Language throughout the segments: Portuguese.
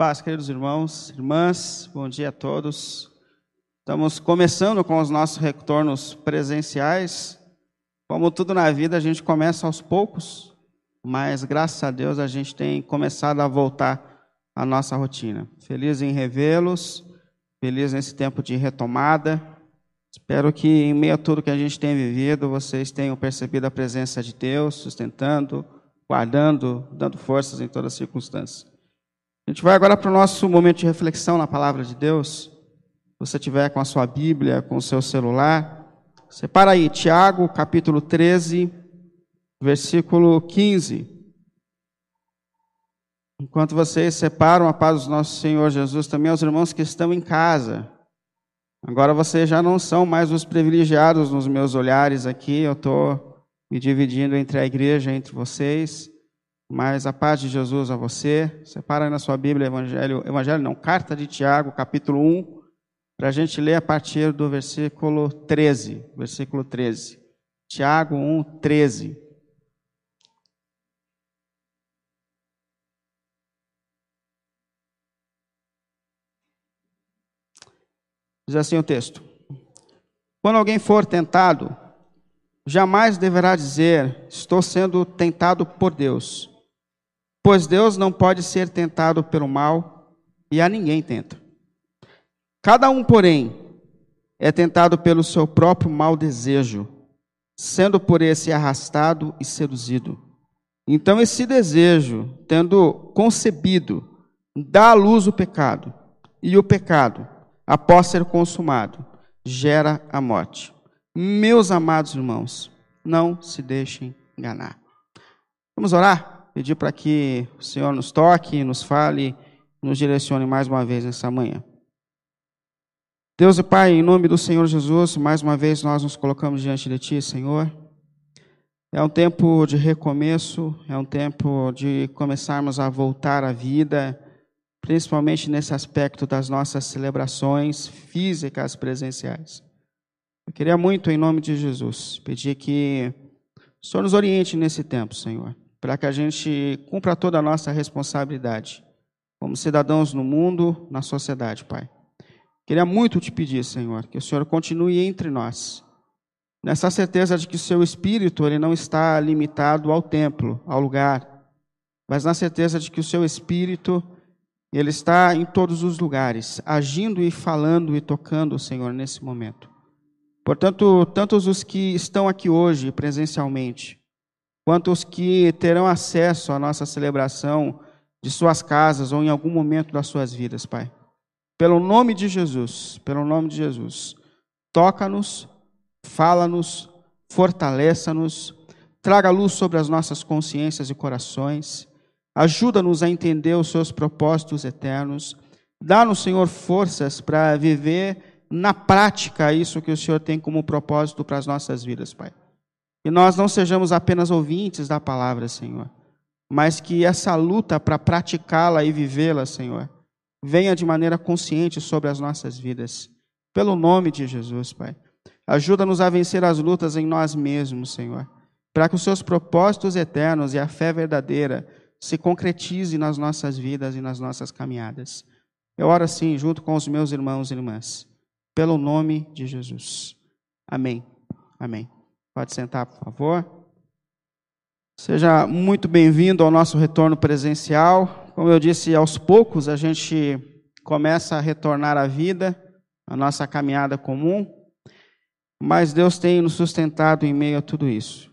Paz, queridos irmãos, irmãs, bom dia a todos. Estamos começando com os nossos retornos presenciais. Como tudo na vida, a gente começa aos poucos, mas graças a Deus a gente tem começado a voltar à nossa rotina. Feliz em revê-los, feliz nesse tempo de retomada. Espero que em meio a tudo que a gente tem vivido, vocês tenham percebido a presença de Deus, sustentando, guardando, dando forças em todas as circunstâncias. A gente vai agora para o nosso momento de reflexão na palavra de Deus. Se você tiver com a sua Bíblia, com o seu celular, separa aí Tiago, capítulo 13, versículo 15. Enquanto vocês separam a paz do nosso Senhor Jesus, também aos irmãos que estão em casa. Agora vocês já não são mais os privilegiados nos meus olhares aqui, eu estou me dividindo entre a igreja, entre vocês. Mas a paz de Jesus a você. Separa aí na sua Bíblia Evangelho, Evangelho não, Carta de Tiago, capítulo 1, para a gente ler a partir do versículo 13. Versículo 13. Tiago 1, 13. Diz assim o texto: Quando alguém for tentado, jamais deverá dizer: Estou sendo tentado por Deus Pois Deus não pode ser tentado pelo mal e a ninguém tenta. Cada um, porém, é tentado pelo seu próprio mau desejo, sendo por esse arrastado e seduzido. Então, esse desejo, tendo concebido, dá à luz o pecado, e o pecado, após ser consumado, gera a morte. Meus amados irmãos, não se deixem enganar. Vamos orar? Pedir para que o Senhor nos toque, nos fale, nos direcione mais uma vez nessa manhã. Deus e Pai, em nome do Senhor Jesus, mais uma vez nós nos colocamos diante de Ti, Senhor. É um tempo de recomeço, é um tempo de começarmos a voltar à vida, principalmente nesse aspecto das nossas celebrações físicas presenciais. Eu queria muito, em nome de Jesus, pedir que o Senhor nos oriente nesse tempo, Senhor para que a gente cumpra toda a nossa responsabilidade como cidadãos no mundo, na sociedade, Pai. Queria muito te pedir, Senhor, que o Senhor continue entre nós, nessa certeza de que o seu espírito ele não está limitado ao templo, ao lugar, mas na certeza de que o seu espírito ele está em todos os lugares, agindo e falando e tocando, Senhor, nesse momento. Portanto, tantos os que estão aqui hoje presencialmente, quanto os que terão acesso à nossa celebração de suas casas ou em algum momento das suas vidas, Pai. Pelo nome de Jesus, pelo nome de Jesus, toca-nos, fala-nos, fortaleça-nos, traga luz sobre as nossas consciências e corações, ajuda-nos a entender os seus propósitos eternos, dá-nos, Senhor, forças para viver na prática isso que o Senhor tem como propósito para as nossas vidas, Pai. Que nós não sejamos apenas ouvintes da palavra, Senhor, mas que essa luta para praticá-la e vivê-la, Senhor, venha de maneira consciente sobre as nossas vidas. Pelo nome de Jesus, Pai. Ajuda-nos a vencer as lutas em nós mesmos, Senhor, para que os seus propósitos eternos e a fé verdadeira se concretize nas nossas vidas e nas nossas caminhadas. Eu oro assim, junto com os meus irmãos e irmãs, pelo nome de Jesus. Amém. Amém. Pode sentar, por favor. Seja muito bem-vindo ao nosso retorno presencial. Como eu disse, aos poucos a gente começa a retornar à vida, a nossa caminhada comum, mas Deus tem nos sustentado em meio a tudo isso.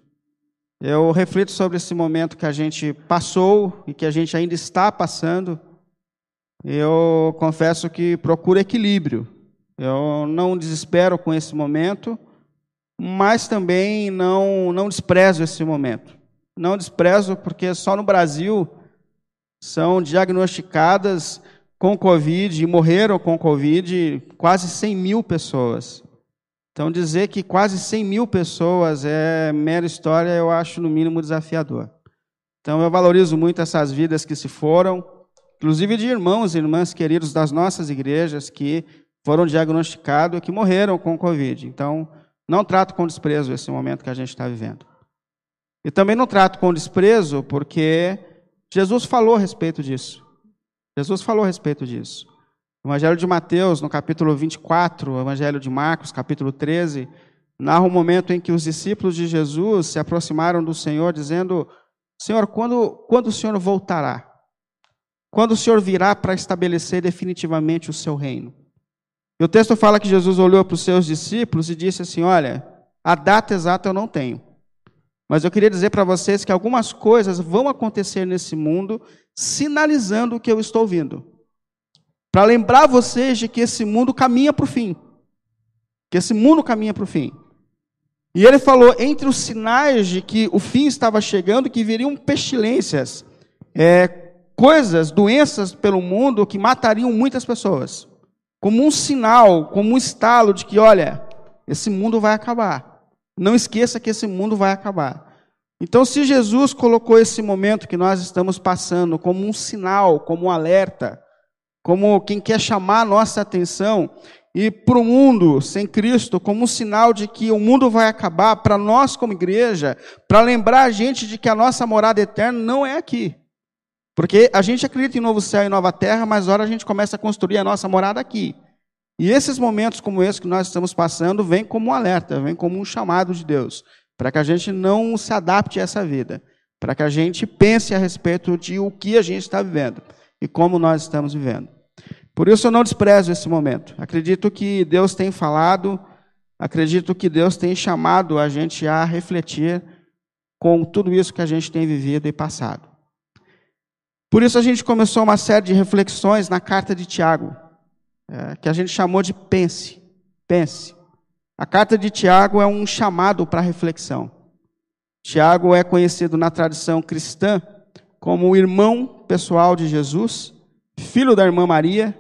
Eu reflito sobre esse momento que a gente passou e que a gente ainda está passando. Eu confesso que procuro equilíbrio. Eu não desespero com esse momento, mas também não, não desprezo esse momento. Não desprezo porque só no Brasil são diagnosticadas com Covid e morreram com Covid quase 100 mil pessoas. Então, dizer que quase 100 mil pessoas é mera história, eu acho no mínimo desafiador. Então, eu valorizo muito essas vidas que se foram, inclusive de irmãos e irmãs queridos das nossas igrejas que foram diagnosticados e que morreram com Covid. Então, não trato com desprezo esse momento que a gente está vivendo. E também não trato com desprezo porque Jesus falou a respeito disso. Jesus falou a respeito disso. O Evangelho de Mateus, no capítulo 24, o Evangelho de Marcos, capítulo 13, narra um momento em que os discípulos de Jesus se aproximaram do Senhor, dizendo: Senhor, quando, quando o Senhor voltará? Quando o Senhor virá para estabelecer definitivamente o seu reino? E o texto fala que Jesus olhou para os seus discípulos e disse assim: Olha, a data exata eu não tenho. Mas eu queria dizer para vocês que algumas coisas vão acontecer nesse mundo, sinalizando o que eu estou vindo. Para lembrar vocês de que esse mundo caminha para o fim. Que esse mundo caminha para o fim. E ele falou, entre os sinais de que o fim estava chegando, que viriam pestilências, é, coisas, doenças pelo mundo que matariam muitas pessoas. Como um sinal, como um estalo de que, olha, esse mundo vai acabar. Não esqueça que esse mundo vai acabar. Então, se Jesus colocou esse momento que nós estamos passando como um sinal, como um alerta, como quem quer chamar a nossa atenção, e para o mundo sem Cristo, como um sinal de que o mundo vai acabar, para nós como igreja, para lembrar a gente de que a nossa morada eterna não é aqui. Porque a gente acredita em novo céu e nova terra, mas agora a gente começa a construir a nossa morada aqui. E esses momentos como esse que nós estamos passando, vem como um alerta, vem como um chamado de Deus, para que a gente não se adapte a essa vida, para que a gente pense a respeito de o que a gente está vivendo e como nós estamos vivendo. Por isso eu não desprezo esse momento. Acredito que Deus tem falado, acredito que Deus tem chamado a gente a refletir com tudo isso que a gente tem vivido e passado. Por isso a gente começou uma série de reflexões na carta de Tiago é, que a gente chamou de pense. Pense. A carta de Tiago é um chamado para reflexão. Tiago é conhecido na tradição cristã como o irmão pessoal de Jesus, filho da irmã Maria.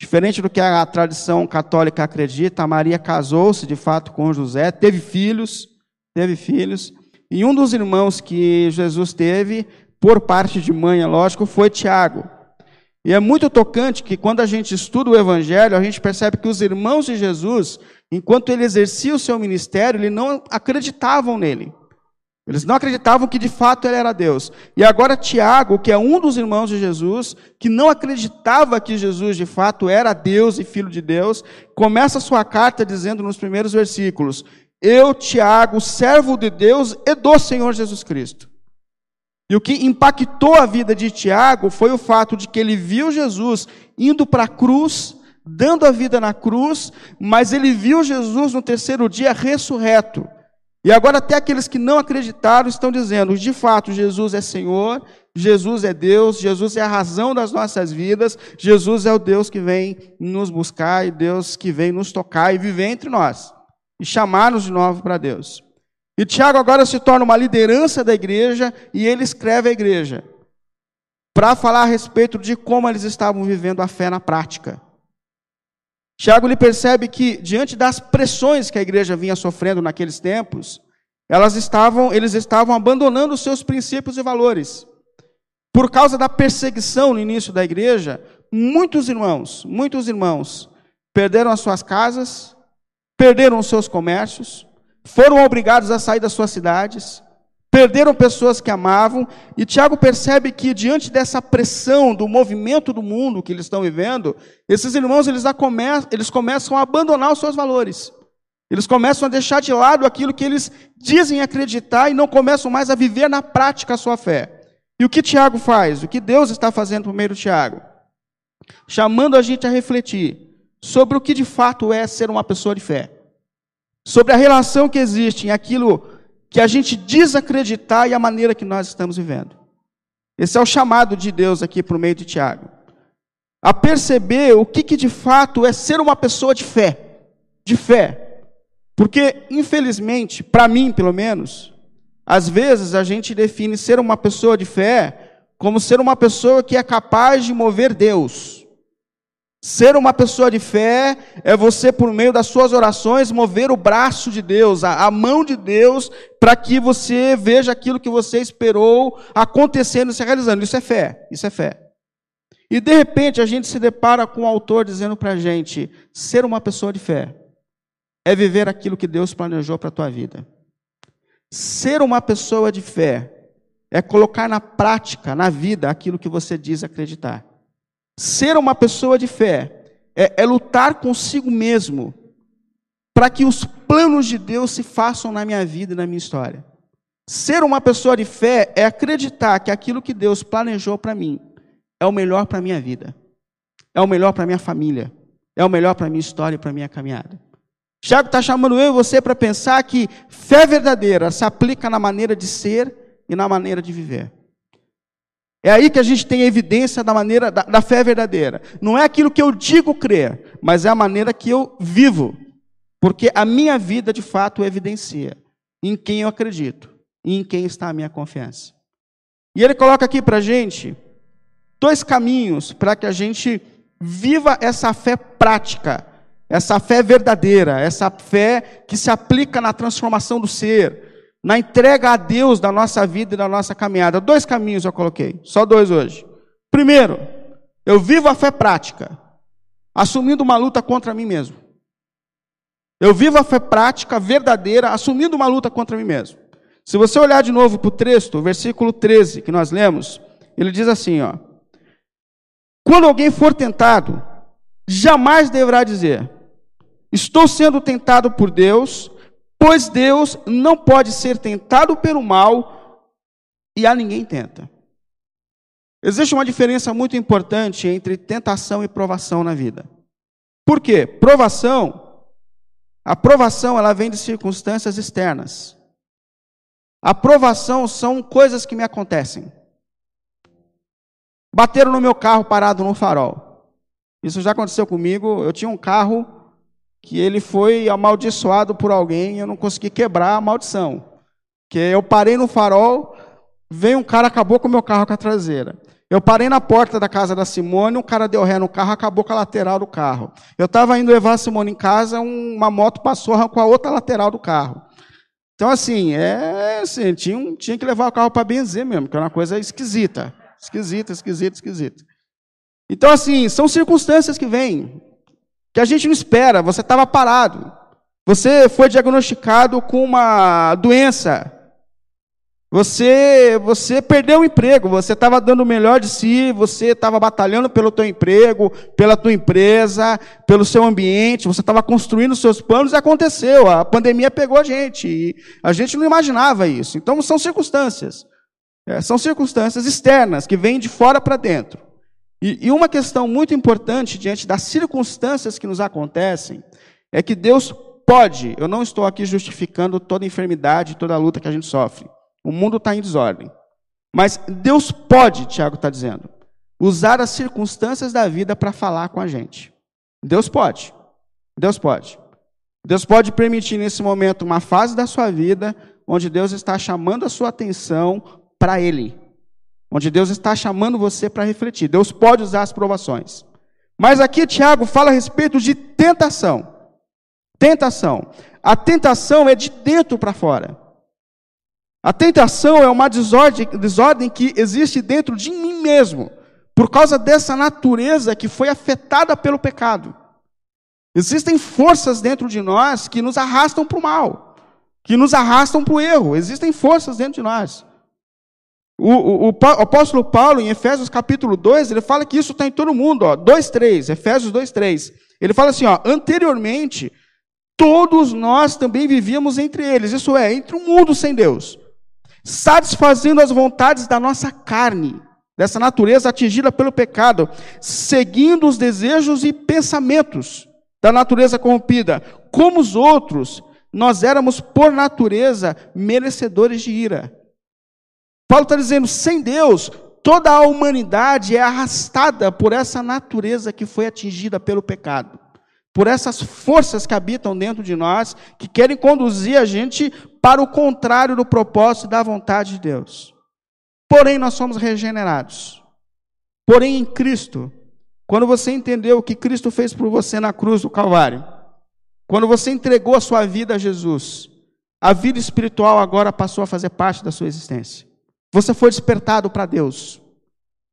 Diferente do que a tradição católica acredita, Maria casou-se de fato com José, teve filhos, teve filhos. E um dos irmãos que Jesus teve, por parte de mãe, é lógico, foi Tiago. E é muito tocante que quando a gente estuda o Evangelho, a gente percebe que os irmãos de Jesus, enquanto ele exercia o seu ministério, eles não acreditavam nele. Eles não acreditavam que de fato ele era Deus. E agora Tiago, que é um dos irmãos de Jesus, que não acreditava que Jesus de fato era Deus e filho de Deus, começa sua carta dizendo nos primeiros versículos: Eu, Tiago, servo de Deus e do Senhor Jesus Cristo. E o que impactou a vida de Tiago foi o fato de que ele viu Jesus indo para a cruz, dando a vida na cruz, mas ele viu Jesus no terceiro dia ressurreto. E agora até aqueles que não acreditaram estão dizendo, de fato, Jesus é Senhor, Jesus é Deus, Jesus é a razão das nossas vidas, Jesus é o Deus que vem nos buscar e Deus que vem nos tocar e viver entre nós e chamar-nos de novo para Deus. E Tiago agora se torna uma liderança da igreja e ele escreve à igreja para falar a respeito de como eles estavam vivendo a fé na prática. Tiago lhe percebe que diante das pressões que a igreja vinha sofrendo naqueles tempos, elas estavam, eles estavam abandonando os seus princípios e valores. Por causa da perseguição no início da igreja, muitos irmãos, muitos irmãos perderam as suas casas, perderam os seus comércios, foram obrigados a sair das suas cidades, perderam pessoas que amavam, e Tiago percebe que diante dessa pressão do movimento do mundo que eles estão vivendo, esses irmãos eles, come eles começam a abandonar os seus valores. Eles começam a deixar de lado aquilo que eles dizem acreditar e não começam mais a viver na prática a sua fé. E o que Tiago faz? O que Deus está fazendo do Tiago? Chamando a gente a refletir sobre o que de fato é ser uma pessoa de fé sobre a relação que existe em aquilo que a gente desacreditar e a maneira que nós estamos vivendo. Esse é o chamado de Deus aqui por meio de Tiago. A perceber o que, que de fato é ser uma pessoa de fé. De fé. Porque, infelizmente, para mim pelo menos, às vezes a gente define ser uma pessoa de fé como ser uma pessoa que é capaz de mover Deus. Ser uma pessoa de fé é você, por meio das suas orações, mover o braço de Deus, a, mão de Deus, para que você veja aquilo que você esperou acontecendo e se realizando. Isso é fé, isso é fé. E de repente a gente se depara com o autor dizendo para a gente: ser uma pessoa de fé é viver aquilo que Deus planejou para a tua vida. Ser uma pessoa de fé é colocar na prática, na vida, aquilo que você diz acreditar. Ser uma pessoa de fé é, é lutar consigo mesmo para que os planos de Deus se façam na minha vida e na minha história. Ser uma pessoa de fé é acreditar que aquilo que Deus planejou para mim é o melhor para a minha vida, é o melhor para a minha família, é o melhor para a minha história e para a minha caminhada. Tiago está chamando eu e você para pensar que fé verdadeira se aplica na maneira de ser e na maneira de viver. É aí que a gente tem evidência da maneira da, da, fé verdadeira. Não é aquilo que eu digo crer, mas é a maneira que eu vivo. Porque a minha vida de fato evidencia em quem eu acredito e em quem está a minha confiança. E ele coloca aqui para a gente dois caminhos para que a gente viva essa fé prática, essa fé verdadeira, essa fé que se aplica na transformação do ser, na entrega a Deus da nossa vida e da nossa caminhada. Dois caminhos eu coloquei, só dois hoje. Primeiro, eu vivo a fé prática, assumindo uma luta contra mim mesmo. Eu vivo a fé prática, verdadeira, assumindo uma luta contra mim mesmo. Se você olhar de novo para o texto, versículo 13 que nós lemos, ele diz assim: ó, Quando alguém for tentado, jamais deverá dizer: Estou sendo tentado por Deus, pois Deus não pode ser tentado pelo mal e a ninguém tenta. Existe uma diferença muito importante entre tentação e provação na vida. Por quê? Provação, a provação ela vem de circunstâncias externas. Aprovação são coisas que me acontecem. Bateram no meu carro parado no farol. Isso já aconteceu comigo. Eu tinha um carro que ele foi amaldiçoado por alguém eu não consegui quebrar a maldição. Que eu parei no farol, veio um cara, acabou com o meu carro com a traseira. Eu parei na porta da casa da Simone, um cara deu ré no carro, acabou com a lateral do carro. Eu estava indo levar a Simone em casa, uma moto passou, arrancou a outra lateral do carro. Então, assim, é, assim tinha, tinha que levar o carro para benzer mesmo, que é uma coisa esquisita. Esquisita, esquisita, esquisita. Então, assim, são circunstâncias que vêm, que a gente não espera. Você estava parado. Você foi diagnosticado com uma doença. Você, você perdeu o emprego, você estava dando o melhor de si, você estava batalhando pelo teu emprego, pela tua empresa, pelo seu ambiente, você estava construindo seus planos e aconteceu, a pandemia pegou a gente, e a gente não imaginava isso. Então são circunstâncias, é, são circunstâncias externas que vêm de fora para dentro. E, e uma questão muito importante diante das circunstâncias que nos acontecem é que Deus pode, eu não estou aqui justificando toda enfermidade, toda luta que a gente sofre. O mundo está em desordem. Mas Deus pode, Tiago está dizendo, usar as circunstâncias da vida para falar com a gente. Deus pode. Deus pode. Deus pode permitir nesse momento uma fase da sua vida onde Deus está chamando a sua atenção para Ele. Onde Deus está chamando você para refletir. Deus pode usar as provações. Mas aqui Tiago fala a respeito de tentação. Tentação. A tentação é de dentro para fora. A tentação é uma desordem, desordem que existe dentro de mim mesmo, por causa dessa natureza que foi afetada pelo pecado. Existem forças dentro de nós que nos arrastam para o mal, que nos arrastam para o erro. Existem forças dentro de nós. O, o, o, apóstolo Paulo, em Efésios capítulo 2, ele fala que isso está em todo mundo, ó, 2, 3, Efésios 2, 3. Ele fala assim, ó, anteriormente, todos nós também vivíamos entre eles, isso é, entre um mundo sem Deus satisfazendo as vontades da nossa carne, dessa natureza atingida pelo pecado, seguindo os desejos e pensamentos da natureza corrompida. Como os outros, nós éramos, por natureza, merecedores de ira. Paulo está dizendo: sem Deus, toda a humanidade é arrastada por essa natureza que foi atingida pelo pecado por essas forças que habitam dentro de nós, que querem conduzir a gente para o contrário do propósito e da vontade de Deus. Porém, nós somos regenerados. Porém, em Cristo, quando você entendeu o que Cristo fez por você na cruz do Calvário, quando você entregou a sua vida a Jesus, a vida espiritual agora passou a fazer parte da sua existência. Você foi despertado para Deus.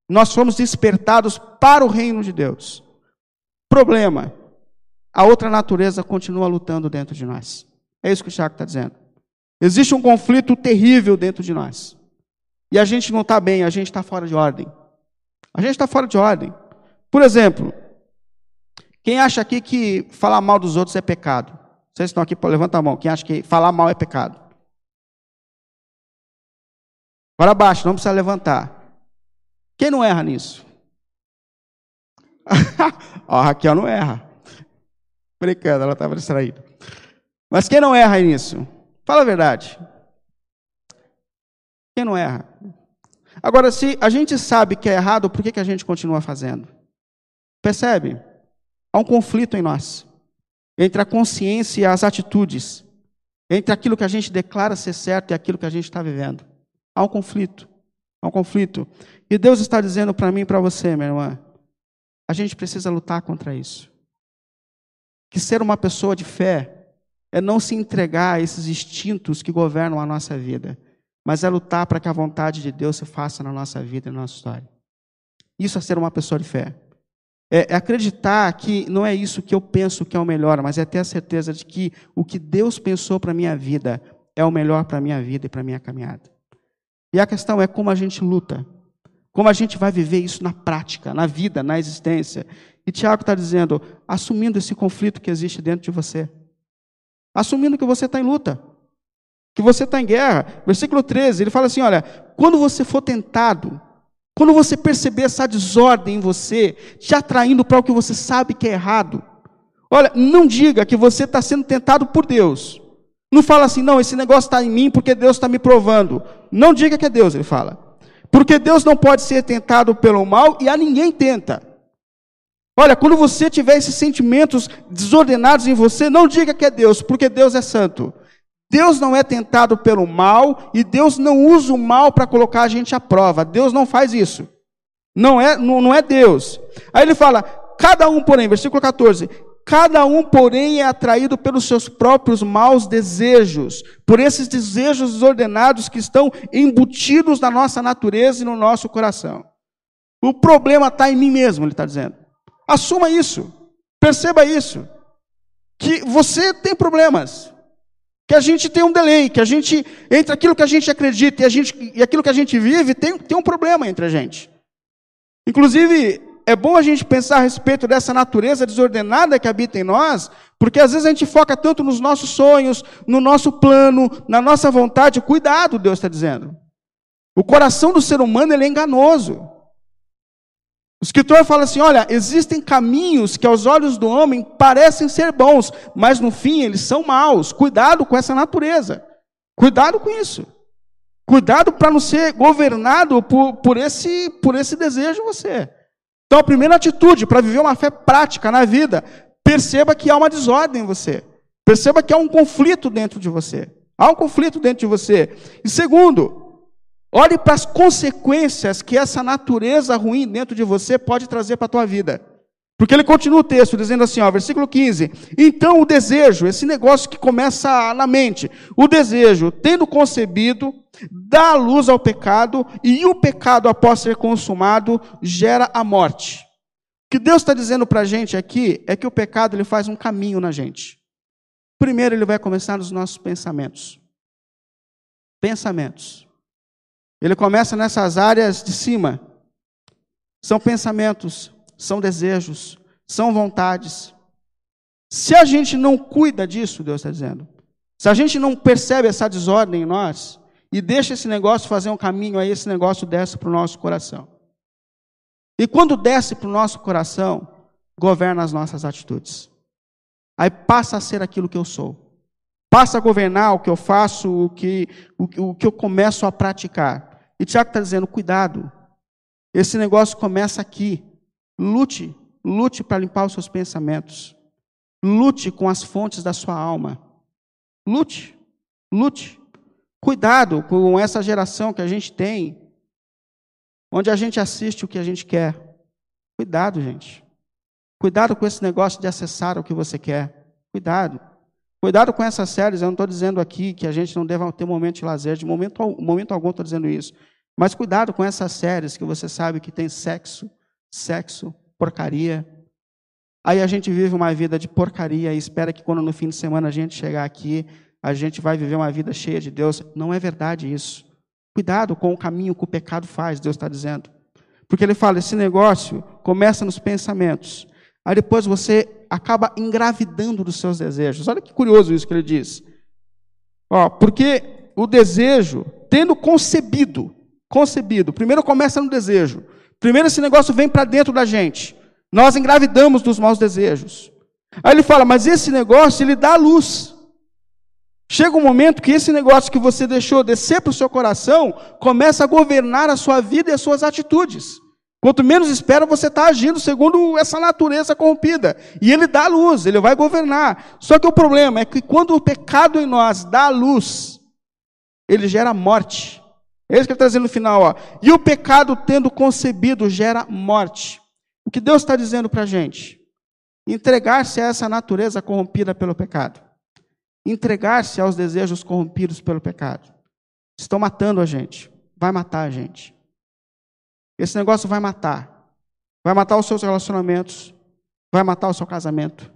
Nós fomos despertados para o reino de Deus. Problema: a outra natureza continua lutando dentro de nós. É isso que o Tiago está dizendo. Existe um conflito terrível dentro de nós. E a gente não está bem, a gente está fora de ordem. A gente está fora de ordem. Por exemplo, quem acha aqui que falar mal dos outros é pecado? Vocês estão aqui, levanta a mão. Quem acha que falar mal é pecado? Agora abaixo, não precisa levantar. Quem não erra nisso? A Raquel não erra. Brincando, ela estava distraída. Mas quem não erra nisso? Fala a verdade. Quem não erra? Agora, se a gente sabe que é errado, por que, que a gente continua fazendo? Percebe? Há um conflito em nós entre a consciência e as atitudes, entre aquilo que a gente declara ser certo e aquilo que a gente está vivendo. Há um conflito. Há um conflito. E Deus está dizendo para mim e para você, minha irmã, a gente precisa lutar contra isso. Que ser uma pessoa de fé é não se entregar a esses instintos que governam a nossa vida, mas é lutar para que a vontade de Deus se faça na nossa vida e na nossa história. Isso é ser uma pessoa de fé. É, é acreditar que não é isso que eu penso que é o melhor, mas é ter a certeza de que o que Deus pensou para a minha vida é o melhor para a minha vida e para a minha caminhada. E a questão é como a gente luta, como a gente vai viver isso na prática, na vida, na existência. E Tiago está dizendo, assumindo esse conflito que existe dentro de você, assumindo que você está em luta, que você está em guerra. Versículo 13, ele fala assim: olha, quando você for tentado, quando você perceber essa desordem em você, te atraindo para o que você sabe que é errado, olha, não diga que você está sendo tentado por Deus. Não fala assim, não, esse negócio está em mim porque Deus está me provando. Não diga que é Deus, ele fala. Porque Deus não pode ser tentado pelo mal e a ninguém tenta. Olha, quando você tiver esses sentimentos desordenados em você, não diga que é Deus, porque Deus é santo. Deus não é tentado pelo mal e Deus não usa o mal para colocar a gente à prova. Deus não faz isso. Não é, não, não é Deus. Aí ele fala: cada um, porém, versículo 14: cada um, porém, é atraído pelos seus próprios maus desejos, por esses desejos desordenados que estão embutidos na nossa natureza e no nosso coração. O problema está em mim mesmo, ele está dizendo. Assuma isso, perceba isso, que você tem problemas que a gente tem um delay, que a gente, entre aquilo que a gente acredita e, a gente, e aquilo que a gente vive, tem, tem um problema entre a gente. Inclusive, é bom a gente pensar a respeito dessa natureza desordenada que habita em nós, porque às vezes a gente foca tanto nos nossos sonhos, no nosso plano, na nossa vontade. Cuidado, Deus está dizendo. O coração do ser humano ele é enganoso. O escritor fala assim: olha, existem caminhos que aos olhos do homem parecem ser bons, mas no fim eles são maus. Cuidado com essa natureza. Cuidado com isso. Cuidado para não ser governado por, por, esse, por esse desejo você. Então, a primeira atitude para viver uma fé prática na vida, perceba que há uma desordem em você. Perceba que há um conflito dentro de você. Há um conflito dentro de você. E segundo, Olhe para as consequências que essa natureza ruim dentro de você pode trazer para a tua vida. Porque ele continua o texto dizendo assim, ó, versículo 15: Então o desejo, esse negócio que começa na mente, o desejo, tendo concebido, dá luz ao pecado, e o pecado, após ser consumado, gera a morte. O que Deus está dizendo para a gente aqui é que o pecado ele faz um caminho na gente. Primeiro, ele vai começar nos nossos pensamentos. Pensamentos. Ele começa nessas áreas de cima. São pensamentos, são desejos, são vontades. Se a gente não cuida disso, Deus está dizendo, se a gente não percebe essa desordem em nós e deixa esse negócio fazer um caminho, aí esse negócio desce para o nosso coração. E quando desce para o nosso coração, governa as nossas atitudes. Aí passa a ser aquilo que eu sou. Passa a governar o que eu faço, o que, o, o que eu começo a praticar. E Tiago está dizendo: cuidado, esse negócio começa aqui. Lute, lute para limpar os seus pensamentos. Lute com as fontes da sua alma. Lute, lute. Cuidado com essa geração que a gente tem, onde a gente assiste o que a gente quer. Cuidado, gente. Cuidado com esse negócio de acessar o que você quer. Cuidado. Cuidado com essas séries. Eu não estou dizendo aqui que a gente não deva ter momento de lazer. De momento, momento algum estou dizendo isso. Mas cuidado com essas séries que você sabe que tem sexo, sexo, porcaria. Aí a gente vive uma vida de porcaria e espera que quando no fim de semana a gente chegar aqui, a gente vai viver uma vida cheia de Deus. Não é verdade isso. Cuidado com o caminho que o pecado faz, Deus está dizendo. Porque ele fala: esse negócio começa nos pensamentos. Aí depois você acaba engravidando dos seus desejos. Olha que curioso isso que ele diz. Ó, porque o desejo, tendo concebido, concebido, primeiro começa no desejo. Primeiro esse negócio vem para dentro da gente. Nós engravidamos dos maus desejos. Aí ele fala, mas esse negócio ele dá luz. Chega um momento que esse negócio que você deixou descer para o seu coração começa a governar a sua vida e as suas atitudes. Quanto menos espera, você está agindo segundo essa natureza corrompida. E ele dá luz, ele vai governar. Só que o problema é que quando o pecado em nós dá luz, ele gera morte. É isso que ele está dizendo no final. Ó. E o pecado, tendo concebido, gera morte. O que Deus está dizendo para a gente? Entregar-se a essa natureza corrompida pelo pecado entregar-se aos desejos corrompidos pelo pecado. Estão matando a gente. Vai matar a gente. Esse negócio vai matar. Vai matar os seus relacionamentos. Vai matar o seu casamento.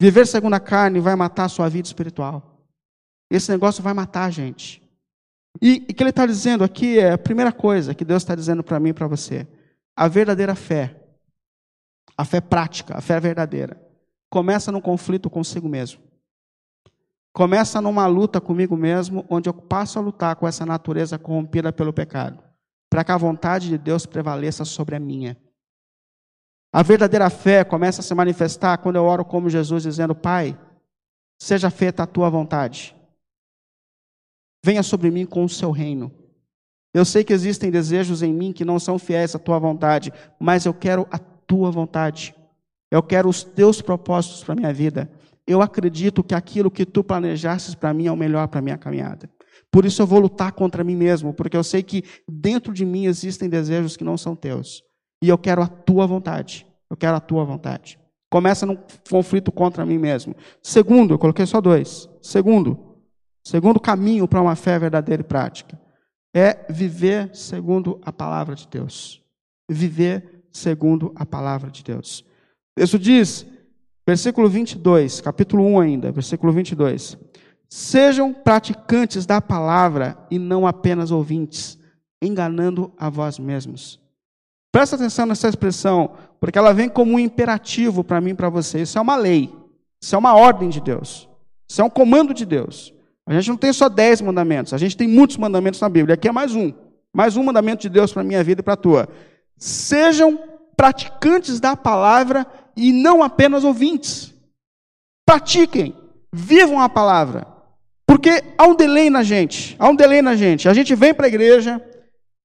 Viver segundo a carne vai matar a sua vida espiritual. Esse negócio vai matar a gente. E o que ele está dizendo aqui é a primeira coisa que Deus está dizendo para mim e para você. A verdadeira fé, a fé prática, a fé verdadeira, começa num conflito consigo mesmo. Começa numa luta comigo mesmo, onde eu passo a lutar com essa natureza corrompida pelo pecado, para que a vontade de Deus prevaleça sobre a minha. A verdadeira fé começa a se manifestar quando eu oro como Jesus, dizendo: Pai, seja feita a tua vontade. Venha sobre mim com o seu reino. Eu sei que existem desejos em mim que não são fiéis à tua vontade, mas eu quero a tua vontade. Eu quero os teus propósitos para a minha vida eu acredito que aquilo que tu planejasses para mim é o melhor para a minha caminhada. Por isso eu vou lutar contra mim mesmo, porque eu sei que dentro de mim existem desejos que não são teus. E eu quero a tua vontade. Eu quero a tua vontade. Começa num conflito contra mim mesmo. Segundo, eu coloquei só dois. Segundo, segundo caminho para uma fé verdadeira e prática é viver segundo a palavra de Deus. Viver segundo a palavra de Deus. Isso diz Versículo 22, capítulo 1 ainda, versículo 22. Sejam praticantes da palavra e não apenas ouvintes, enganando a vós mesmos. Presta atenção nessa expressão, porque ela vem como um imperativo para mim e para você. Isso é uma lei, isso é uma ordem de Deus, isso é um comando de Deus. A gente não tem só dez mandamentos, a gente tem muitos mandamentos na Bíblia. Aqui é mais um, mais um mandamento de Deus para a minha vida e para a tua. Sejam praticantes da palavra e não apenas ouvintes. Pratiquem, vivam a palavra. Porque há um delay na gente, há um delay na gente. A gente vem para a igreja,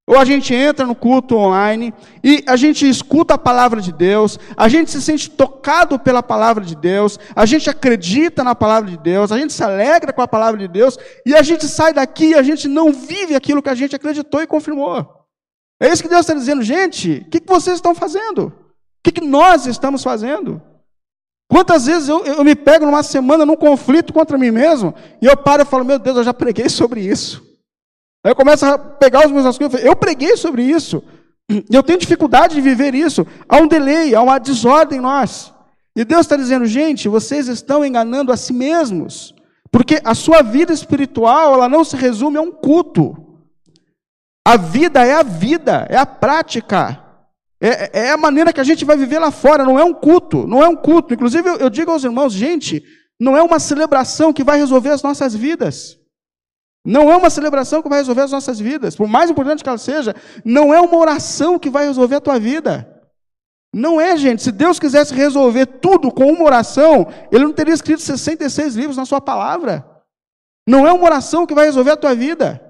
ou a gente entra no culto online e a gente escuta a palavra de Deus, a gente se sente tocado pela palavra de Deus, a gente acredita na palavra de Deus, a gente se alegra com a palavra de Deus e a gente sai daqui e a gente não vive aquilo que a gente acreditou e confirmou. É isso que Deus está dizendo, gente. O que vocês estão fazendo? O que, que nós estamos fazendo? Quantas vezes eu, eu me pego numa semana num conflito contra mim mesmo e eu paro e falo, meu Deus, eu já preguei sobre isso. Aí eu começo a pegar os meus assuntos, eu preguei sobre isso. E eu tenho dificuldade de viver isso. Há um delay, há uma desordem em nós. E Deus está dizendo, gente, vocês estão enganando a si mesmos. Porque a sua vida espiritual, ela não se resume a um culto. A vida é a vida, é a prática. É, é, a maneira que a gente vai viver lá fora, não é um culto, não é um culto. Inclusive, eu, eu digo aos irmãos, gente, não é uma celebração que vai resolver as nossas vidas. Não é uma celebração que vai resolver as nossas vidas. Por mais importante que ela seja, não é uma oração que vai resolver a tua vida. Não é, gente. Se Deus quisesse resolver tudo com uma oração, Ele não teria escrito 66 livros na sua palavra. Não é uma oração que vai resolver a tua vida.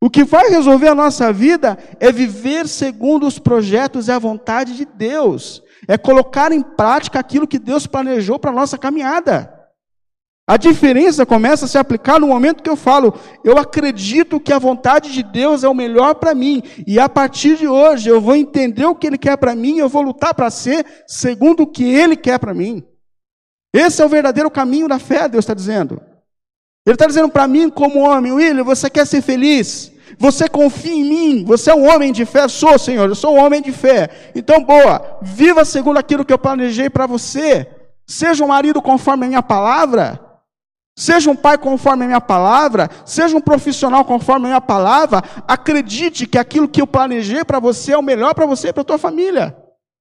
O que vai resolver a nossa vida é viver segundo os projetos e a vontade de Deus. É colocar em prática aquilo que Deus planejou para a nossa caminhada. A diferença começa a se aplicar no momento que eu falo, eu acredito que a vontade de Deus é o melhor para mim, e a partir de hoje eu vou entender o que Ele quer para mim, eu vou lutar para ser segundo o que Ele quer para mim. Esse é o verdadeiro caminho da fé, Deus está dizendo. Ele está dizendo para mim, como homem, William, você quer ser feliz? Você confia em mim? Você é um homem de fé? Sou, Senhor, eu sou um homem de fé. Então, boa, viva segundo aquilo que eu planejei para você. Seja um marido conforme a minha palavra. Seja um pai conforme a minha palavra, seja um profissional conforme a minha palavra, acredite que aquilo que eu planejei para você é o melhor para você e para a tua família.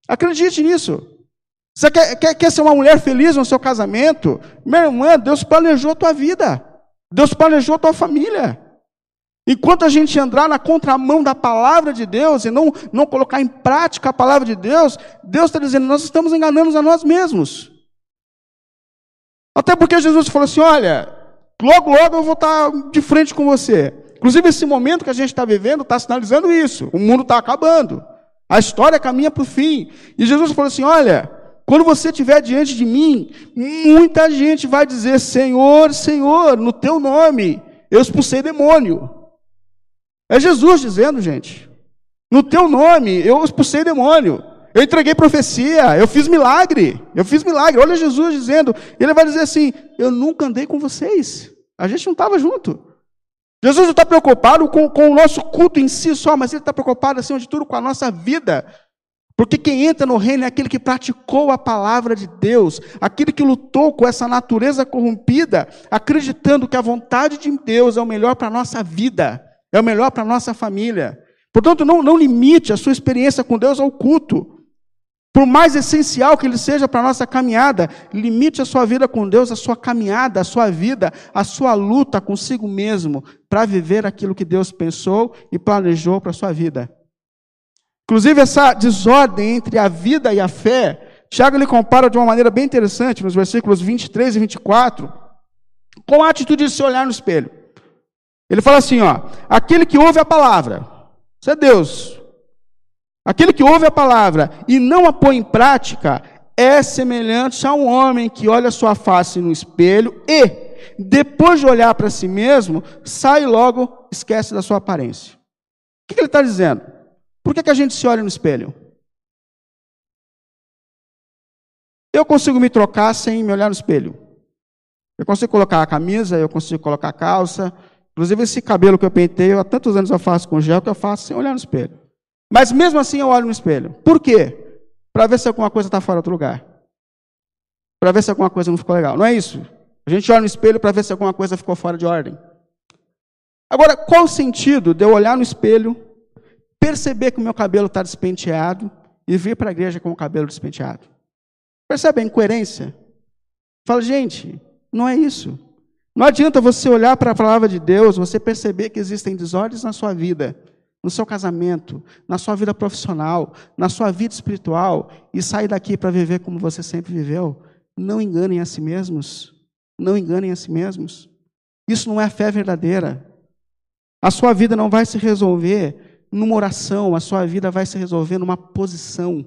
Acredite nisso. Você quer, quer, quer ser uma mulher feliz no seu casamento? Minha irmã, Deus planejou a tua vida. Deus planejou a tua família. Enquanto a gente andar na contramão da palavra de Deus e não, não colocar em prática a palavra de Deus, Deus está dizendo, nós estamos enganando a nós mesmos. Até porque Jesus falou assim: olha, logo, logo eu vou estar de frente com você. Inclusive, esse momento que a gente está vivendo está sinalizando isso. O mundo está acabando. A história caminha para o fim. E Jesus falou assim: olha, quando você estiver diante de mim, muita gente vai dizer: Senhor, Senhor, no teu nome, eu expulsei demônio. É Jesus dizendo, gente. No teu nome, eu expulsei demônio. Eu entreguei profecia, eu fiz milagre, eu fiz milagre. Olha Jesus dizendo, ele vai dizer assim: Eu nunca andei com vocês, a gente não estava junto. Jesus não está preocupado com, com, o nosso culto em si só, mas ele está preocupado, acima de tudo, com a nossa vida. Porque quem entra no reino é aquele que praticou a palavra de Deus, aquele que lutou com essa natureza corrompida, acreditando que a vontade de Deus é o melhor para a nossa vida, é o melhor para a nossa família. Portanto, não, não limite a sua experiência com Deus ao culto. Por mais essencial que ele seja para a nossa caminhada, limite a sua vida com Deus, a sua caminhada, a sua vida, a sua luta consigo mesmo, para viver aquilo que Deus pensou e planejou para a sua vida. Inclusive, essa desordem entre a vida e a fé, Tiago ele compara de uma maneira bem interessante, nos versículos 23 e 24, com a atitude de se olhar no espelho. Ele fala assim: ó, aquele que ouve a palavra, isso é Deus, Aquele que ouve a palavra e não a põe em prática é semelhante a um homem que olha sua face no espelho e, depois de olhar para si mesmo, sai logo esquece da sua aparência. O que ele está dizendo? Por que, que a gente se olha no espelho? Eu consigo me trocar sem me olhar no espelho. Eu consigo colocar a camisa, eu consigo colocar a calça. Inclusive, esse cabelo que eu pentei, há tantos anos eu faço com gel que eu faço sem olhar no espelho. Mas mesmo assim eu olho no espelho. Por quê? Para ver se alguma coisa está fora do lugar. Para ver se alguma coisa não ficou legal. Não é isso? A gente olha no espelho para ver se alguma coisa ficou fora de ordem. Agora, qual o sentido de eu olhar no espelho, perceber que o meu cabelo está despenteado e vir para a igreja com o cabelo despenteado? Percebe a incoerência? Fala, gente, não é isso. Não adianta você olhar para a palavra de Deus, você perceber que existem desordens na sua vida no seu casamento, na sua vida profissional, na sua vida espiritual e sair daqui para viver como você sempre viveu, não enganem a si mesmos. Não enganem a si mesmos. Isso não é fé verdadeira. A sua vida não vai se resolver numa oração, a sua vida vai se resolver numa posição.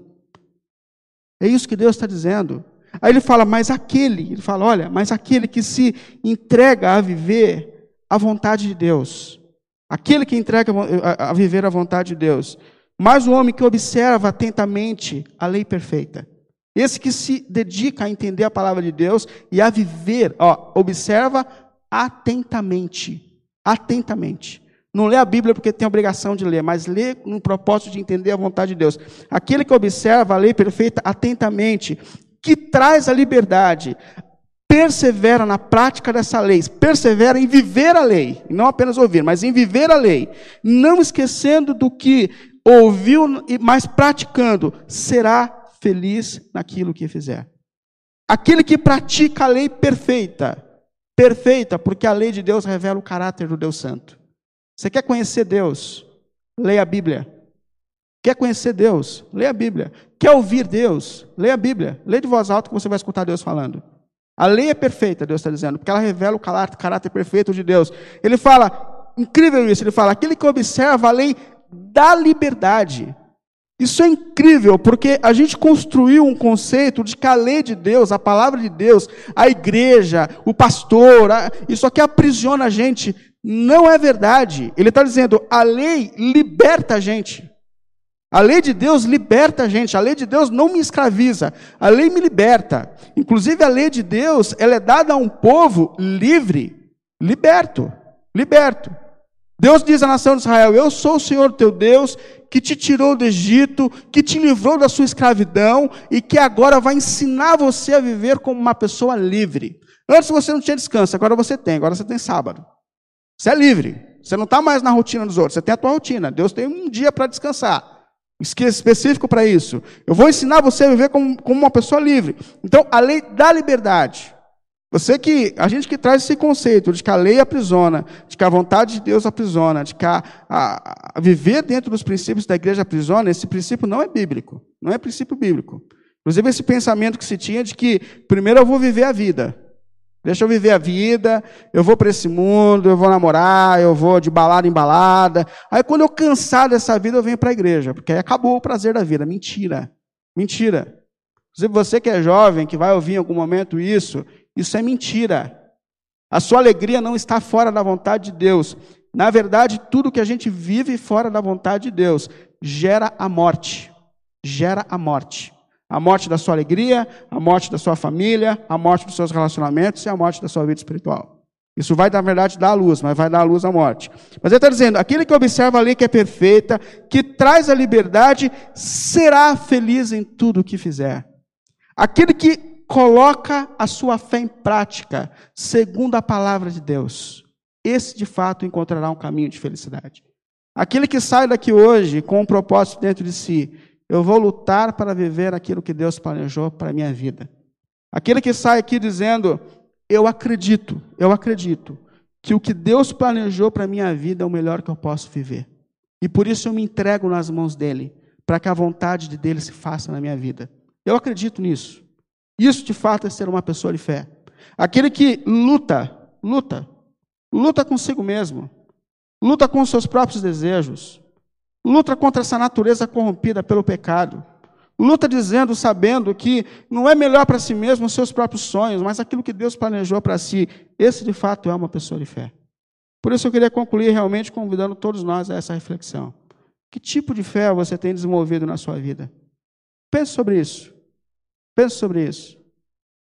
É isso que Deus está dizendo. Aí ele fala, mas aquele, ele fala, olha, mas aquele que se entrega a viver a vontade de Deus, aquele que entrega a viver a vontade de Deus, mas o homem que observa atentamente a lei perfeita. Esse que se dedica a entender a palavra de Deus e a viver, ó, observa atentamente. Atentamente. Não lê a Bíblia porque tem obrigação de ler, mas lê no propósito de entender a vontade de Deus. Aquele que observa a lei perfeita atentamente, que traz a liberdade, persevera na prática dessa lei, persevera em viver a lei, não apenas ouvir, mas em viver a lei, não esquecendo do que ouviu, mas praticando, será feliz naquilo que fizer. Aquele que pratica a lei perfeita, perfeita, porque a lei de Deus revela o caráter do Deus Santo. Você quer conhecer Deus? Leia a Bíblia. Quer conhecer Deus? Leia a Bíblia. Quer ouvir Deus? Leia a Bíblia. Leia de voz alta que você vai escutar Deus falando. A lei é perfeita, Deus está dizendo, porque ela revela o caráter, perfeito de Deus. Ele fala, incrível isso, ele fala, aquele que observa a lei da liberdade. Isso é incrível, porque a gente construiu um conceito de que a lei de Deus, a palavra de Deus, a igreja, o pastor, a, isso aqui aprisiona a gente. Não é verdade. Ele está dizendo, a lei liberta a gente. A lei de Deus liberta a gente, a lei de Deus não me escraviza, a lei me liberta. Inclusive a lei de Deus, ela é dada a um povo livre, liberto, liberto. Deus diz à nação de Israel: Eu sou o Senhor teu Deus, que te tirou do Egito, que te livrou da sua escravidão e que agora vai ensinar você a viver como uma pessoa livre. Antes você não tinha descanso, agora você tem, agora você tem sábado. Você é livre, você não está mais na rotina dos outros, você tem a tua rotina. Deus tem um dia para descansar. específico para isso. Eu vou ensinar você a viver como, como uma pessoa livre. Então, a lei da liberdade. Você que, a gente que traz esse conceito de que a lei aprisiona, de que a vontade de Deus aprisiona, de que a, a, a viver dentro dos princípios da igreja aprisiona, esse princípio não é bíblico, não é princípio bíblico. Inclusive esse pensamento que se tinha de que primeiro eu vou viver a vida, deixa eu viver a vida, eu vou para esse mundo, eu vou namorar, eu vou de balada em balada, aí quando eu cansar dessa vida eu venho para a igreja, porque aí acabou o prazer da vida. Mentira, mentira. Inclusive você que é jovem, que vai ouvir em algum momento isso, isso é mentira. A sua alegria não está fora da vontade de Deus. Na verdade, tudo que a gente vive fora da vontade de Deus gera a morte. Gera a morte. A morte da sua alegria, a morte da sua família, a morte dos seus relacionamentos e a morte da sua vida espiritual. Isso vai, na verdade, dar a luz, mas vai dar a luz à morte. Mas ele está dizendo: aquele que observa a lei que é perfeita, que traz a liberdade, será feliz em tudo o que fizer. Aquele que coloca a sua fé em prática, segundo a palavra de Deus, esse de fato encontrará um caminho de felicidade. Aquele que sai daqui hoje com um propósito dentro de si, eu vou lutar para viver aquilo que Deus planejou para a minha vida. Aquele que sai aqui dizendo, eu acredito, eu acredito que o que Deus planejou para a minha vida é o melhor que eu posso viver. E por isso eu me entrego nas mãos dele, para que a vontade de dele se faça na minha vida. Eu acredito nisso. Isso de fato é ser uma pessoa de fé. Aquele que luta, luta, luta consigo mesmo, luta com os seus próprios desejos, luta contra essa natureza corrompida pelo pecado, luta dizendo, sabendo que não é melhor para si mesmo os seus próprios sonhos, mas aquilo que Deus planejou para si. Esse de fato é uma pessoa de fé. Por isso eu queria concluir realmente convidando todos nós a essa reflexão. Que tipo de fé você tem desenvolvido na sua vida? Pense sobre isso. Pense sobre isso.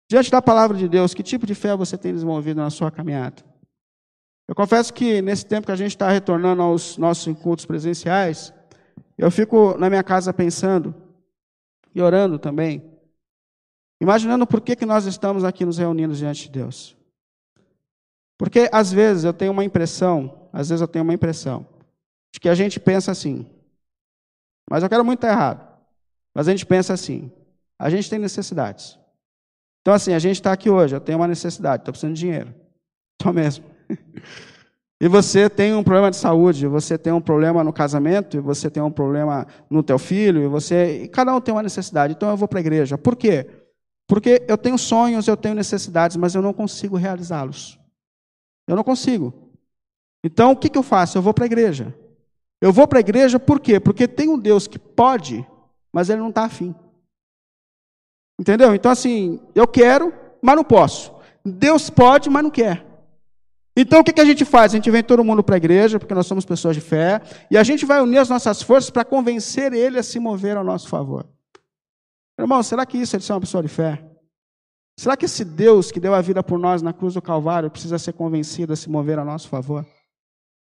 Diante da palavra de Deus, que tipo de fé você tem desenvolvido na sua caminhada? Eu confesso que nesse tempo que a gente está retornando aos nossos encontros presenciais, eu fico na minha casa pensando e orando também, imaginando por que, que nós estamos aqui nos reunindo diante de Deus. Porque às vezes eu tenho uma impressão, às vezes eu tenho uma impressão, de que a gente pensa assim, mas eu quero muito estar errado, mas a gente pensa assim, a gente tem necessidades. Então, assim, a gente está aqui hoje, eu tenho uma necessidade, estou precisando de dinheiro. Estou mesmo. E você tem um problema de saúde, você tem um problema no casamento, você tem um problema no teu filho, e você, e cada um tem uma necessidade. Então eu vou para a igreja. Por quê? Porque eu tenho sonhos, eu tenho necessidades, mas eu não consigo realizá-los. Eu não consigo. Então o que, que eu faço? Eu vou para a igreja. Eu vou para a igreja por quê? Porque tem um Deus que pode, mas ele não está afim. Entendeu? Então, assim, eu quero, mas não posso. Deus pode, mas não quer. Então, o que, a gente faz? A gente vem todo mundo para a igreja, porque nós somos pessoas de fé, e a gente vai unir as nossas forças para convencer ele a se mover ao nosso favor. Irmão, será que isso é de ser uma pessoa de fé? Será que esse Deus que deu a vida por nós na cruz do Calvário precisa ser convencido a se mover a nosso favor?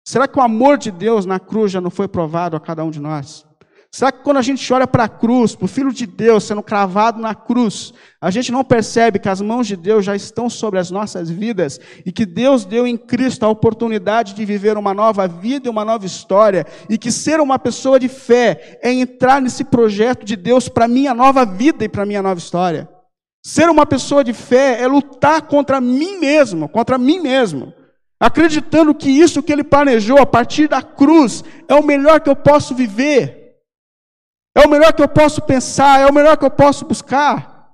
Será que o amor de Deus na cruz já não foi provado a cada um de nós? Será que quando a gente olha para a cruz, para o Filho de Deus sendo cravado na cruz, a gente não percebe que as mãos de Deus já estão sobre as nossas vidas e que Deus deu em Cristo a oportunidade de viver uma nova vida e uma nova história e que ser uma pessoa de fé é entrar nesse projeto de Deus para minha nova vida e para minha nova história? Ser uma pessoa de fé é lutar contra mim mesmo, contra mim mesmo acreditando que isso que ele planejou a partir da cruz é o melhor que eu posso viver. É o melhor que eu posso pensar, é o melhor que eu posso buscar.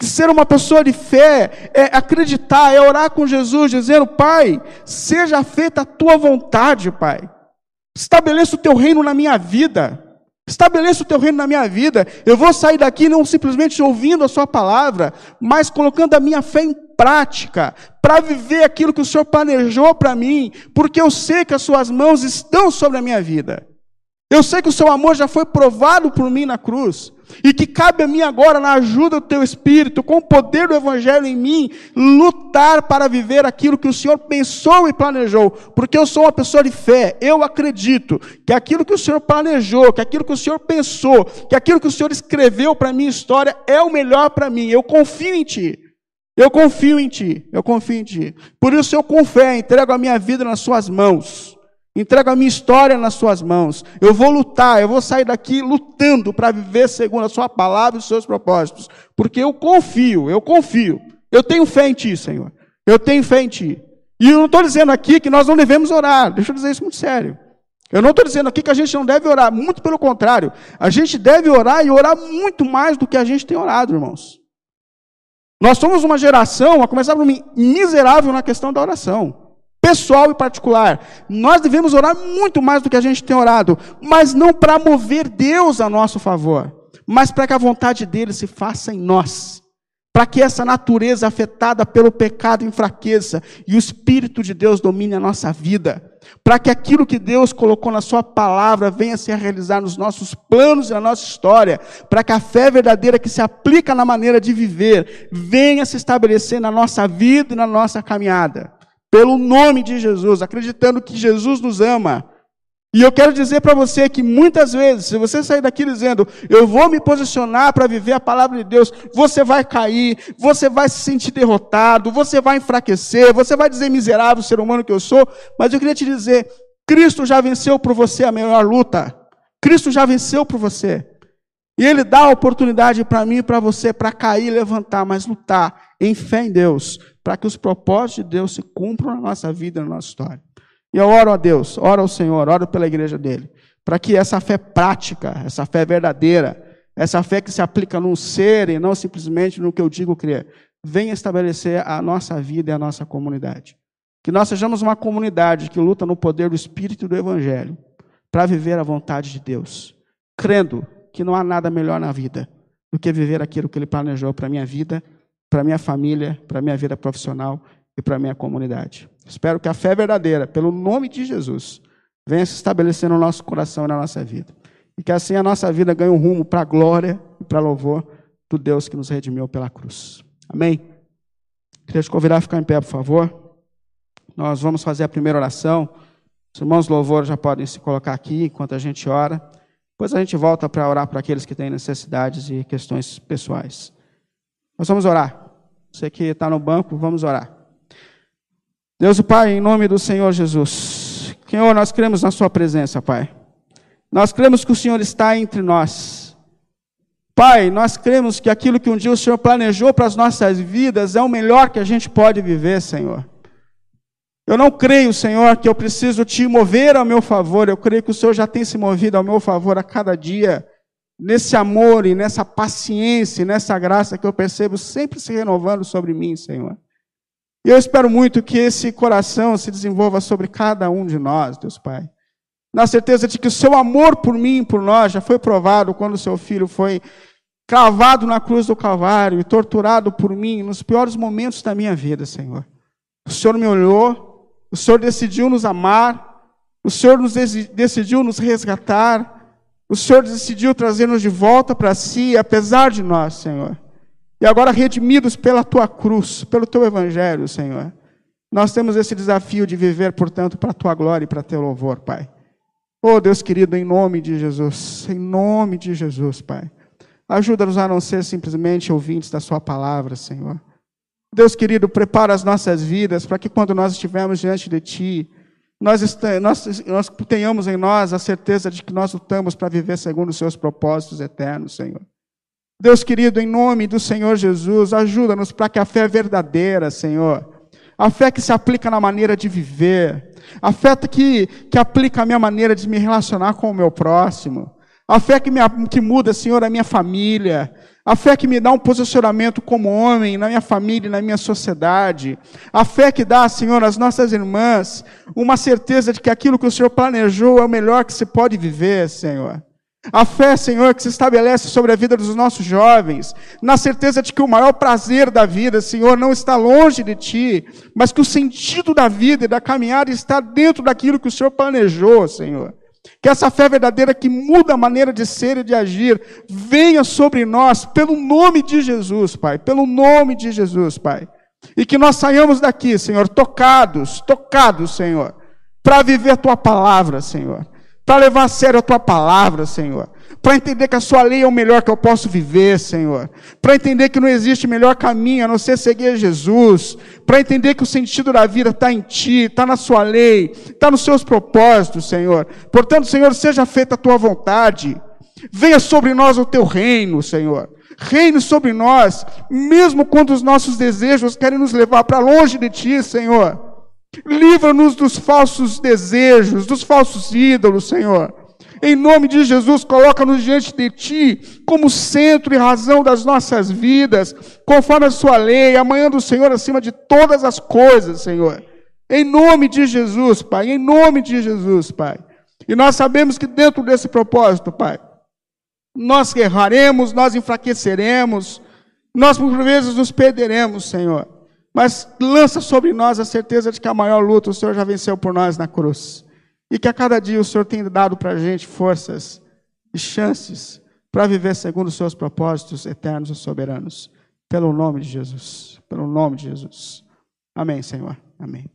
Ser uma pessoa de fé é acreditar, é orar com Jesus, dizendo: Pai, seja feita a tua vontade, Pai. Estabeleça o teu reino na minha vida. Estabeleça o teu reino na minha vida. Eu vou sair daqui não simplesmente ouvindo a sua palavra, mas colocando a minha fé em prática, para viver aquilo que o Senhor planejou para mim, porque eu sei que as suas mãos estão sobre a minha vida. Eu sei que o seu amor já foi provado por mim na cruz. E que cabe a mim agora, na ajuda do teu Espírito, com o poder do Evangelho em mim, lutar para viver aquilo que o Senhor pensou e planejou. Porque eu sou uma pessoa de fé. Eu acredito que aquilo que o Senhor planejou, que aquilo que o Senhor pensou, que aquilo que o Senhor escreveu para a minha história é o melhor para mim. Eu confio em Ti. Eu confio em Ti. Eu confio em Ti. Por isso eu com fé entrego a minha vida nas Suas mãos. Entrego a minha história nas suas mãos. Eu vou lutar, eu vou sair daqui lutando para viver segundo a sua palavra e os seus propósitos. Porque eu confio, eu confio. Eu tenho fé em ti, Senhor. Eu tenho fé em ti. E eu não estou dizendo aqui que nós não devemos orar. Deixa eu dizer isso muito sério. Eu não estou dizendo aqui que a gente não deve orar. Muito pelo contrário. A gente deve orar e orar muito mais do que a gente tem orado, irmãos. Nós somos uma geração, a começar por mim, miserável na questão da oração pessoal e particular. Nós devemos orar muito mais do que a gente tem orado, mas não para mover Deus a nosso favor, mas para que a vontade dele se faça em nós. Para que essa natureza afetada pelo pecado enfraqueça e o Espírito de Deus domine a nossa vida. Para que aquilo que Deus colocou na Sua palavra venha se realizar nos nossos planos e na nossa história. Para que a fé verdadeira que se aplica na maneira de viver venha se estabelecer na nossa vida e na nossa caminhada pelo nome de Jesus, acreditando que Jesus nos ama. E eu quero dizer para você que muitas vezes, se você sair daqui dizendo, eu vou me posicionar para viver a palavra de Deus, você vai cair, você vai se sentir derrotado, você vai enfraquecer, você vai dizer miserável ser humano que eu sou, mas eu queria te dizer, Cristo já venceu por você a melhor luta. Cristo já venceu por você. E Ele dá a oportunidade para mim e para você para cair e levantar, mas lutar em fé em Deus, para que os propósitos de Deus se cumpram na nossa vida, na nossa história. E eu oro a Deus, oro ao Senhor, oro pela igreja dele, para que essa fé prática, essa fé verdadeira, essa fé que se aplica num ser e não simplesmente no que eu digo crer, venha estabelecer a nossa vida e a nossa comunidade. Que nós sejamos uma comunidade que luta no poder do Espírito e do Evangelho para viver a vontade de Deus, crendo que não há nada melhor na vida do que viver aquilo que Ele planejou para a minha vida para minha família, para minha vida profissional e para minha comunidade. Espero que a fé verdadeira, pelo nome de Jesus, venha se estabelecer no nosso coração e na nossa vida. E que assim a nossa vida ganhe um rumo para a glória e para louvor do Deus que nos redimiu pela cruz. Amém? Queria te convidar a ficar em pé, por favor. Nós vamos fazer a primeira oração. Os irmãos louvor já podem se colocar aqui enquanto a gente ora. Depois a gente volta para orar para aqueles que têm necessidades e questões pessoais. Nós vamos orar. Você que está no banco, vamos orar. Deus e Pai, em nome do Senhor Jesus. Senhor, nós cremos na Sua presença, Pai. Nós cremos que o Senhor está entre nós. Pai, nós cremos que aquilo que um dia o Senhor planejou para as nossas vidas é o melhor que a gente pode viver, Senhor. Eu não creio, Senhor, que eu preciso te mover ao meu favor. Eu creio que o Senhor já tem se movido ao meu favor a cada dia nesse amor e nessa paciência e nessa graça que eu percebo sempre se renovando sobre mim, Senhor. E eu espero muito que esse coração se desenvolva sobre cada um de nós, Deus Pai. Na certeza de que o seu amor por mim e por nós já foi provado quando o seu filho foi cravado na cruz do Calvário e torturado por mim nos piores momentos da minha vida, Senhor. O Senhor me olhou, o Senhor decidiu nos amar, o Senhor nos decidiu nos resgatar, o Senhor decidiu trazer-nos de volta para si, apesar de nós, Senhor. E agora, redimidos pela tua cruz, pelo teu evangelho, Senhor, nós temos esse desafio de viver, portanto, para a tua glória e para teu louvor, Pai. Oh, Deus querido, em nome de Jesus, em nome de Jesus, Pai. Ajuda-nos a não ser simplesmente ouvintes da Sua palavra, Senhor. Deus querido, prepara as nossas vidas para que quando nós estivermos diante de Ti, nós, nós, nós tenhamos em nós a certeza de que nós lutamos para viver segundo os seus propósitos eternos, Senhor. Deus querido, em nome do Senhor Jesus, ajuda-nos para que a fé verdadeira, Senhor, a fé que se aplica na maneira de viver, a fé que, que aplica a minha maneira de me relacionar com o meu próximo, a fé que, me, que muda, Senhor, a minha família, a fé que me dá um posicionamento como homem na minha família e na minha sociedade. A fé que dá, Senhor, às nossas irmãs uma certeza de que aquilo que o Senhor planejou é o melhor que se pode viver, Senhor. A fé, Senhor, que se estabelece sobre a vida dos nossos jovens, na certeza de que o maior prazer da vida, Senhor, não está longe de Ti, mas que o sentido da vida e da caminhada está dentro daquilo que o Senhor planejou, Senhor. Que essa fé verdadeira que muda a maneira de ser e de agir venha sobre nós pelo nome de Jesus, Pai. Pelo nome de Jesus, Pai. E que nós saiamos daqui, Senhor, tocados, tocados, Senhor, para viver a tua palavra, Senhor. Para levar a sério a tua palavra, Senhor. Para entender que a sua lei é o melhor que eu posso viver, Senhor, para entender que não existe melhor caminho a não ser seguir Jesus, para entender que o sentido da vida está em Ti, está na Sua lei, está nos Seus propósitos, Senhor. Portanto, Senhor, seja feita a Tua vontade, venha sobre nós o Teu reino, Senhor. Reine sobre nós, mesmo quando os nossos desejos querem nos levar para longe de Ti, Senhor. Livra-nos dos falsos desejos, dos falsos ídolos, Senhor. Em nome de Jesus, coloca-nos diante de Ti como centro e razão das nossas vidas, conforme a Sua lei, amanhã do Senhor acima de todas as coisas, Senhor. Em nome de Jesus, Pai, em nome de Jesus, Pai. E nós sabemos que dentro desse propósito, Pai, nós erraremos, nós enfraqueceremos, nós por vezes nos perderemos, Senhor. Mas lança sobre nós a certeza de que a maior luta o Senhor já venceu por nós na cruz. E que a cada dia o Senhor tem dado para a gente forças e chances para viver segundo os seus propósitos eternos e soberanos. Pelo nome de Jesus. Pelo nome de Jesus. Amém, Senhor. Amém.